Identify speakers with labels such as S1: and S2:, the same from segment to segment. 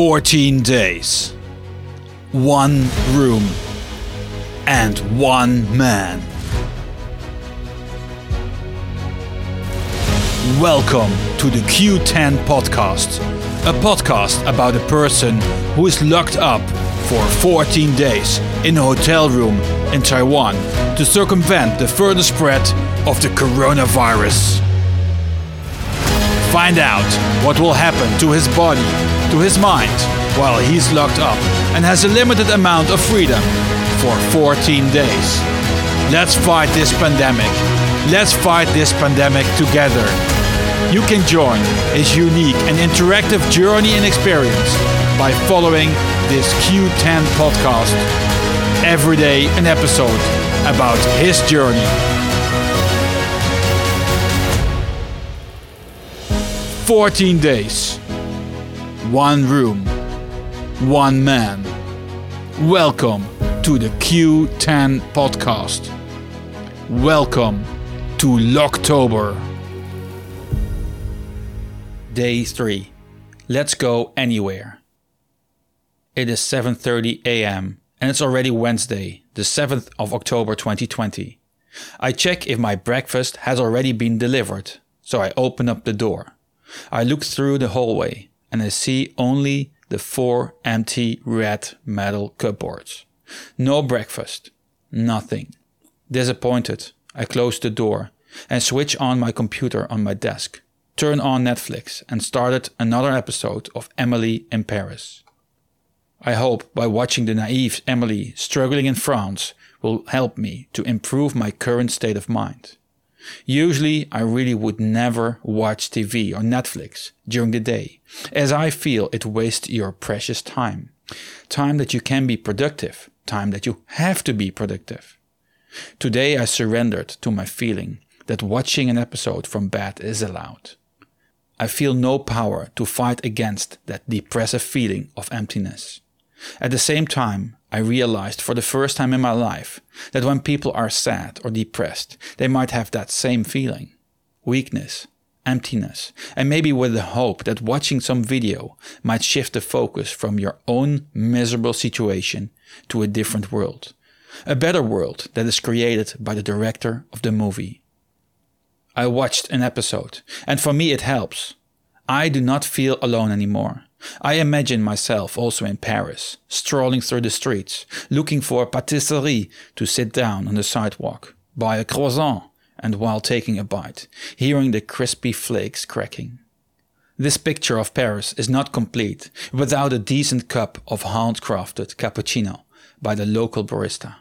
S1: 14 days, one room, and one man. Welcome to the Q10 podcast, a podcast about a person who is locked up for 14 days in a hotel room in Taiwan to circumvent the further spread of the coronavirus. Find out what will happen to his body, to his mind, while he's locked up and has a limited amount of freedom for 14 days. Let's fight this pandemic. Let's fight this pandemic together. You can join his unique and interactive journey and experience by following this Q10 podcast. Every day, an episode about his journey. 14 days, one room, one man. Welcome to the Q10 podcast. Welcome to Locktober. Day 3. Let's go anywhere. It is 7:30 a.m. and it's already Wednesday, the 7th of October 2020. I check if my breakfast has already been delivered, so I open up the door. I look through the hallway and I see only the four empty red metal cupboards. No breakfast. Nothing. Disappointed, I close the door and switch on my computer on my desk, turn on Netflix, and started another episode of Emily in Paris. I hope by watching the naive Emily struggling in France will help me to improve my current state of mind. Usually, I really would never watch TV or Netflix during the day, as I feel it wastes your precious time. Time that you can be productive, time that you have to be productive. Today, I surrendered to my feeling that watching an episode from bed is allowed. I feel no power to fight against that depressive feeling of emptiness. At the same time, I realized for the first time in my life that when people are sad or depressed, they might have that same feeling weakness, emptiness, and maybe with the hope that watching some video might shift the focus from your own miserable situation to a different world. A better world that is created by the director of the movie. I watched an episode, and for me it helps. I do not feel alone anymore. I imagine myself also in Paris, strolling through the streets, looking for a patisserie to sit down on the sidewalk, buy a croissant, and while taking a bite, hearing the crispy flakes cracking. This picture of Paris is not complete without a decent cup of handcrafted cappuccino by the local barista.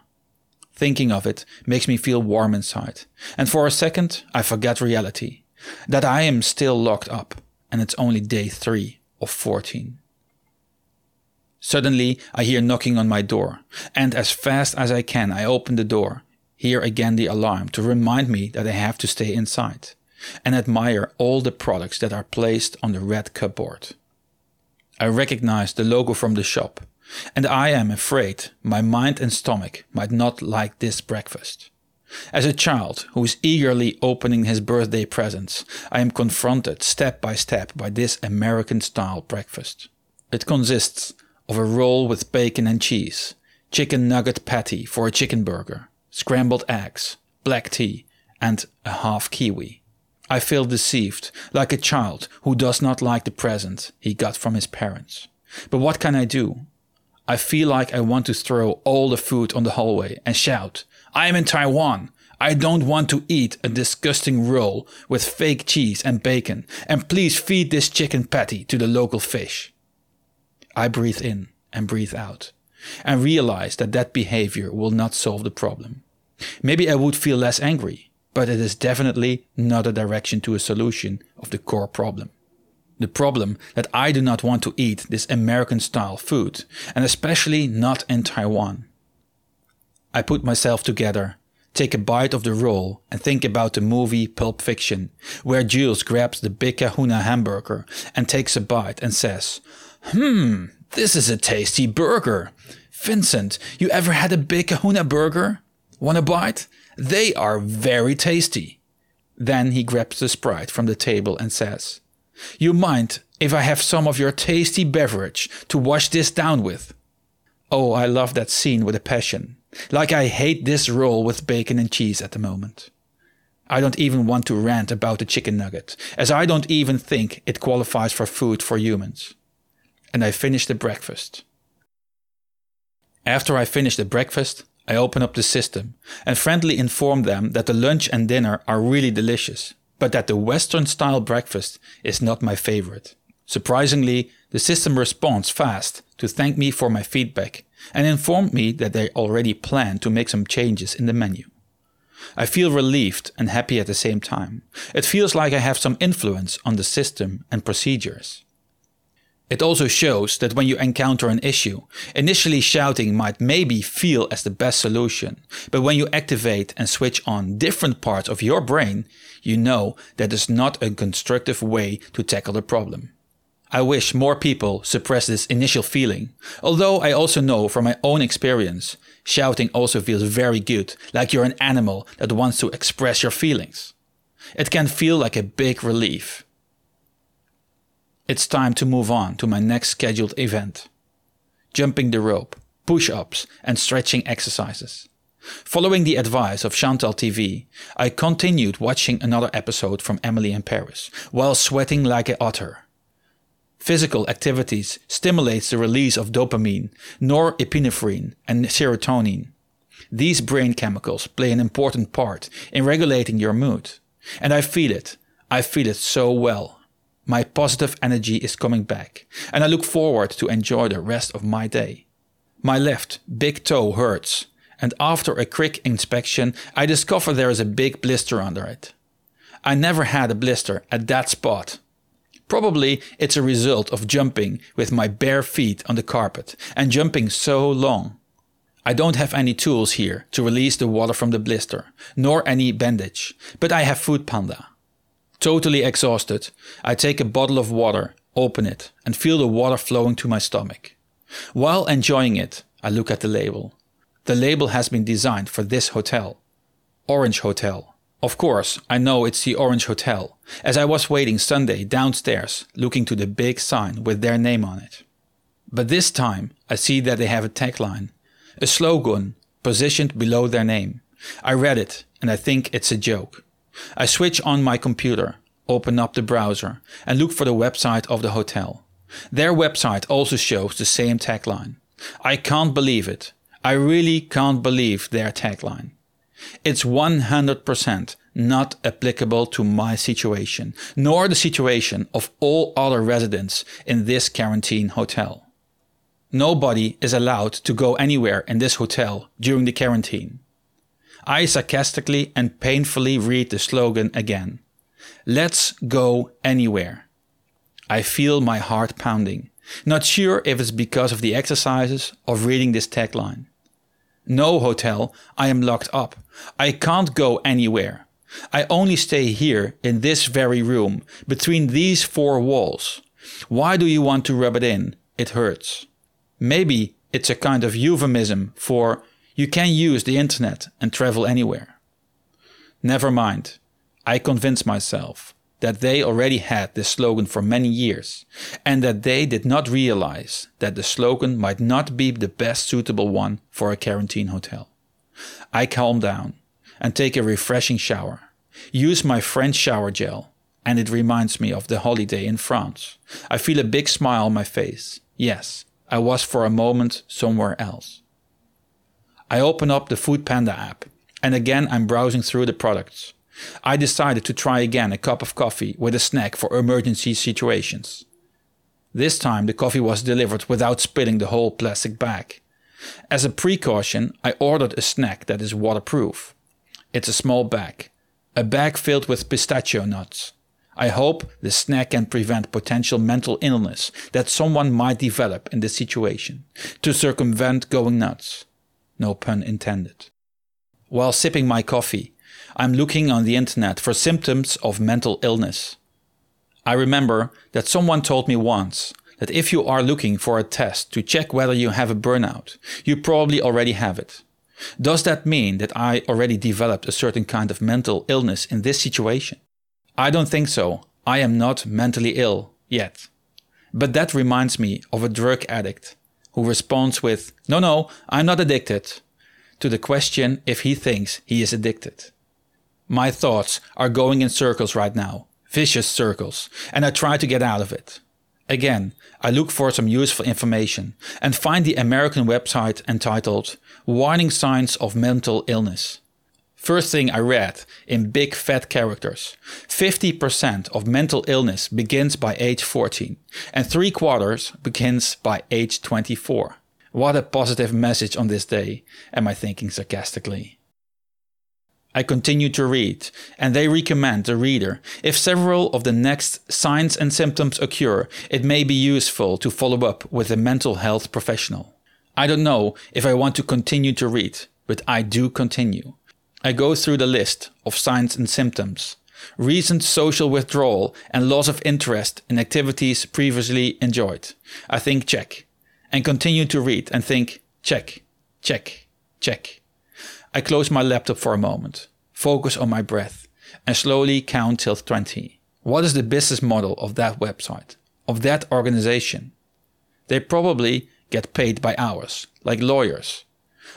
S1: Thinking of it makes me feel warm inside, and for a second I forget reality, that I am still locked up, and it's only day three of 14. Suddenly, I hear knocking on my door, and as fast as I can, I open the door, hear again the alarm to remind me that I have to stay inside, and admire all the products that are placed on the red cupboard. I recognize the logo from the shop, and I am afraid my mind and stomach might not like this breakfast. As a child who is eagerly opening his birthday presents, I am confronted step by step by this American style breakfast. It consists of a roll with bacon and cheese, chicken nugget patty for a chicken burger, scrambled eggs, black tea, and a half kiwi. I feel deceived, like a child who does not like the present he got from his parents. But what can I do? I feel like I want to throw all the food on the hallway and shout, I am in Taiwan. I don't want to eat a disgusting roll with fake cheese and bacon, and please feed this chicken patty to the local fish. I breathe in and breathe out, and realize that that behavior will not solve the problem. Maybe I would feel less angry, but it is definitely not a direction to a solution of the core problem. The problem that I do not want to eat this American style food, and especially not in Taiwan. I put myself together, take a bite of the roll, and think about the movie Pulp Fiction, where Jules grabs the Big Kahuna hamburger and takes a bite and says, Hmm, this is a tasty burger. Vincent, you ever had a Big Kahuna burger? Want a bite? They are very tasty. Then he grabs the Sprite from the table and says, You mind if I have some of your tasty beverage to wash this down with? Oh, I love that scene with a passion. Like I hate this roll with bacon and cheese at the moment. I don't even want to rant about the chicken nugget, as I don't even think it qualifies for food for humans. And I finish the breakfast. After I finish the breakfast, I open up the system and friendly inform them that the lunch and dinner are really delicious, but that the Western style breakfast is not my favorite. Surprisingly, the system responds fast to thank me for my feedback and informed me that they already plan to make some changes in the menu. I feel relieved and happy at the same time. It feels like I have some influence on the system and procedures. It also shows that when you encounter an issue, initially shouting might maybe feel as the best solution, but when you activate and switch on different parts of your brain, you know that is not a constructive way to tackle the problem. I wish more people suppress this initial feeling, although I also know from my own experience, shouting also feels very good, like you're an animal that wants to express your feelings. It can feel like a big relief. It's time to move on to my next scheduled event jumping the rope, push ups, and stretching exercises. Following the advice of Chantal TV, I continued watching another episode from Emily in Paris while sweating like an otter. Physical activities stimulates the release of dopamine, norepinephrine, and serotonin. These brain chemicals play an important part in regulating your mood. And I feel it. I feel it so well. My positive energy is coming back, and I look forward to enjoy the rest of my day. My left big toe hurts, and after a quick inspection, I discover there is a big blister under it. I never had a blister at that spot, Probably it's a result of jumping with my bare feet on the carpet and jumping so long. I don't have any tools here to release the water from the blister, nor any bandage, but I have Food Panda. Totally exhausted, I take a bottle of water, open it, and feel the water flowing to my stomach. While enjoying it, I look at the label. The label has been designed for this hotel. Orange Hotel. Of course, I know it's the Orange Hotel, as I was waiting Sunday downstairs looking to the big sign with their name on it. But this time I see that they have a tagline, a slogan positioned below their name. I read it and I think it's a joke. I switch on my computer, open up the browser, and look for the website of the hotel. Their website also shows the same tagline. I can't believe it. I really can't believe their tagline. It's 100% not applicable to my situation, nor the situation of all other residents in this quarantine hotel. Nobody is allowed to go anywhere in this hotel during the quarantine. I sarcastically and painfully read the slogan again. Let's go anywhere. I feel my heart pounding, not sure if it's because of the exercises of reading this tagline. No hotel, I am locked up. I can't go anywhere. I only stay here in this very room, between these four walls. Why do you want to rub it in? It hurts. Maybe it's a kind of euphemism for you can use the internet and travel anywhere. Never mind. I convince myself that they already had this slogan for many years and that they did not realize that the slogan might not be the best suitable one for a quarantine hotel. I calm down and take a refreshing shower. Use my French shower gel, and it reminds me of the holiday in France. I feel a big smile on my face. Yes, I was for a moment somewhere else. I open up the Food Panda app, and again I'm browsing through the products. I decided to try again a cup of coffee with a snack for emergency situations. This time the coffee was delivered without spilling the whole plastic bag. As a precaution, I ordered a snack that is waterproof. It's a small bag, a bag filled with pistachio nuts. I hope the snack can prevent potential mental illness that someone might develop in this situation to circumvent going nuts. No pun intended. While sipping my coffee, I'm looking on the internet for symptoms of mental illness. I remember that someone told me once that if you are looking for a test to check whether you have a burnout, you probably already have it. Does that mean that I already developed a certain kind of mental illness in this situation? I don't think so. I am not mentally ill yet. But that reminds me of a drug addict who responds with, No, no, I'm not addicted, to the question if he thinks he is addicted. My thoughts are going in circles right now, vicious circles, and I try to get out of it. Again, I look for some useful information and find the American website entitled Warning Signs of Mental Illness. First thing I read in big fat characters 50% of mental illness begins by age 14, and three quarters begins by age 24. What a positive message on this day, am I thinking sarcastically. I continue to read, and they recommend the reader if several of the next signs and symptoms occur, it may be useful to follow up with a mental health professional. I don't know if I want to continue to read, but I do continue. I go through the list of signs and symptoms, recent social withdrawal and loss of interest in activities previously enjoyed. I think check and continue to read and think, check, check, check. I close my laptop for a moment, focus on my breath, and slowly count till 20. What is the business model of that website, of that organization? They probably get paid by hours, like lawyers.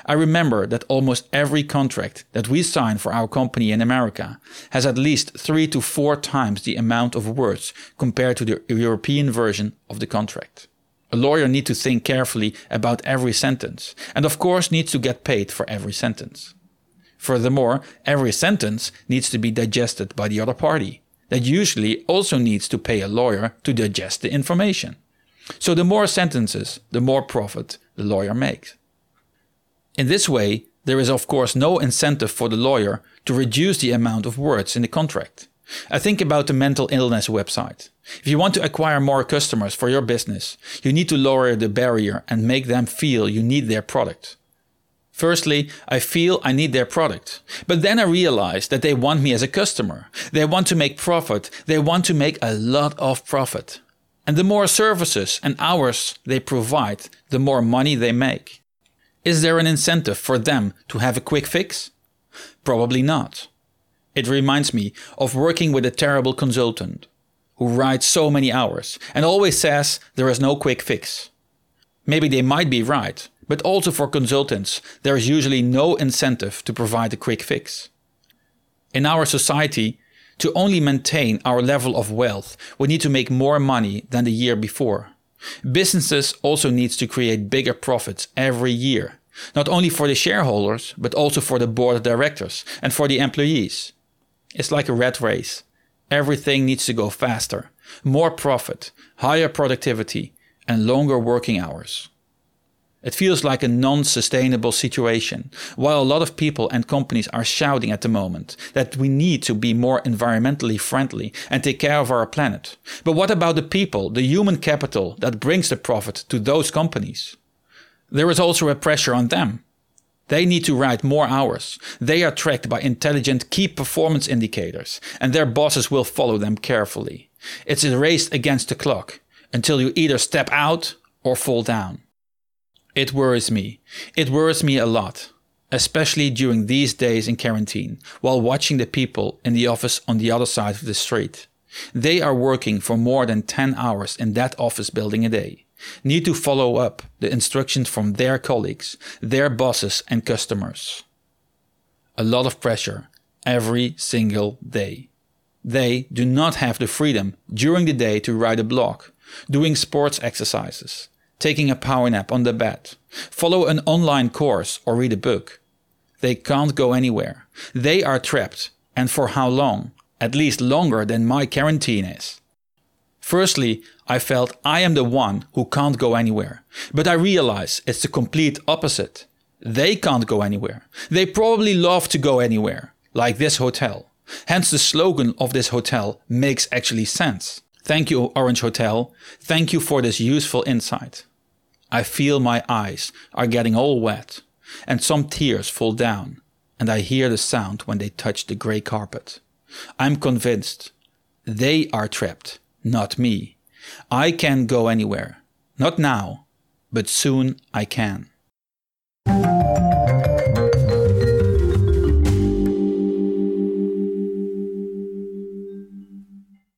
S1: I remember that almost every contract that we sign for our company in America has at least three to four times the amount of words compared to the European version of the contract. A lawyer needs to think carefully about every sentence, and of course needs to get paid for every sentence. Furthermore, every sentence needs to be digested by the other party, that usually also needs to pay a lawyer to digest the information. So the more sentences, the more profit the lawyer makes. In this way, there is of course no incentive for the lawyer to reduce the amount of words in the contract. I think about the mental illness website. If you want to acquire more customers for your business, you need to lower the barrier and make them feel you need their product. Firstly, I feel I need their product. But then I realize that they want me as a customer. They want to make profit. They want to make a lot of profit. And the more services and hours they provide, the more money they make. Is there an incentive for them to have a quick fix? Probably not. It reminds me of working with a terrible consultant who writes so many hours and always says there is no quick fix. Maybe they might be right, but also for consultants, there is usually no incentive to provide a quick fix. In our society, to only maintain our level of wealth, we need to make more money than the year before. Businesses also needs to create bigger profits every year, not only for the shareholders, but also for the board of directors and for the employees. It's like a rat race. Everything needs to go faster, more profit, higher productivity, and longer working hours. It feels like a non sustainable situation, while a lot of people and companies are shouting at the moment that we need to be more environmentally friendly and take care of our planet. But what about the people, the human capital that brings the profit to those companies? There is also a pressure on them. They need to write more hours. They are tracked by intelligent key performance indicators, and their bosses will follow them carefully. It's a race against the clock until you either step out or fall down. It worries me. It worries me a lot, especially during these days in quarantine, while watching the people in the office on the other side of the street. They are working for more than 10 hours in that office building a day need to follow up the instructions from their colleagues, their bosses, and customers. A lot of pressure every single day. They do not have the freedom during the day to write a blog, doing sports exercises, taking a power nap on the bed, follow an online course, or read a book. They can't go anywhere. They are trapped. And for how long? At least longer than my quarantine is. Firstly, I felt I am the one who can't go anywhere. But I realize it's the complete opposite. They can't go anywhere. They probably love to go anywhere, like this hotel. Hence, the slogan of this hotel makes actually sense. Thank you, Orange Hotel. Thank you for this useful insight. I feel my eyes are getting all wet, and some tears fall down, and I hear the sound when they touch the grey carpet. I'm convinced they are trapped not me. I can go anywhere. Not now, but soon I can.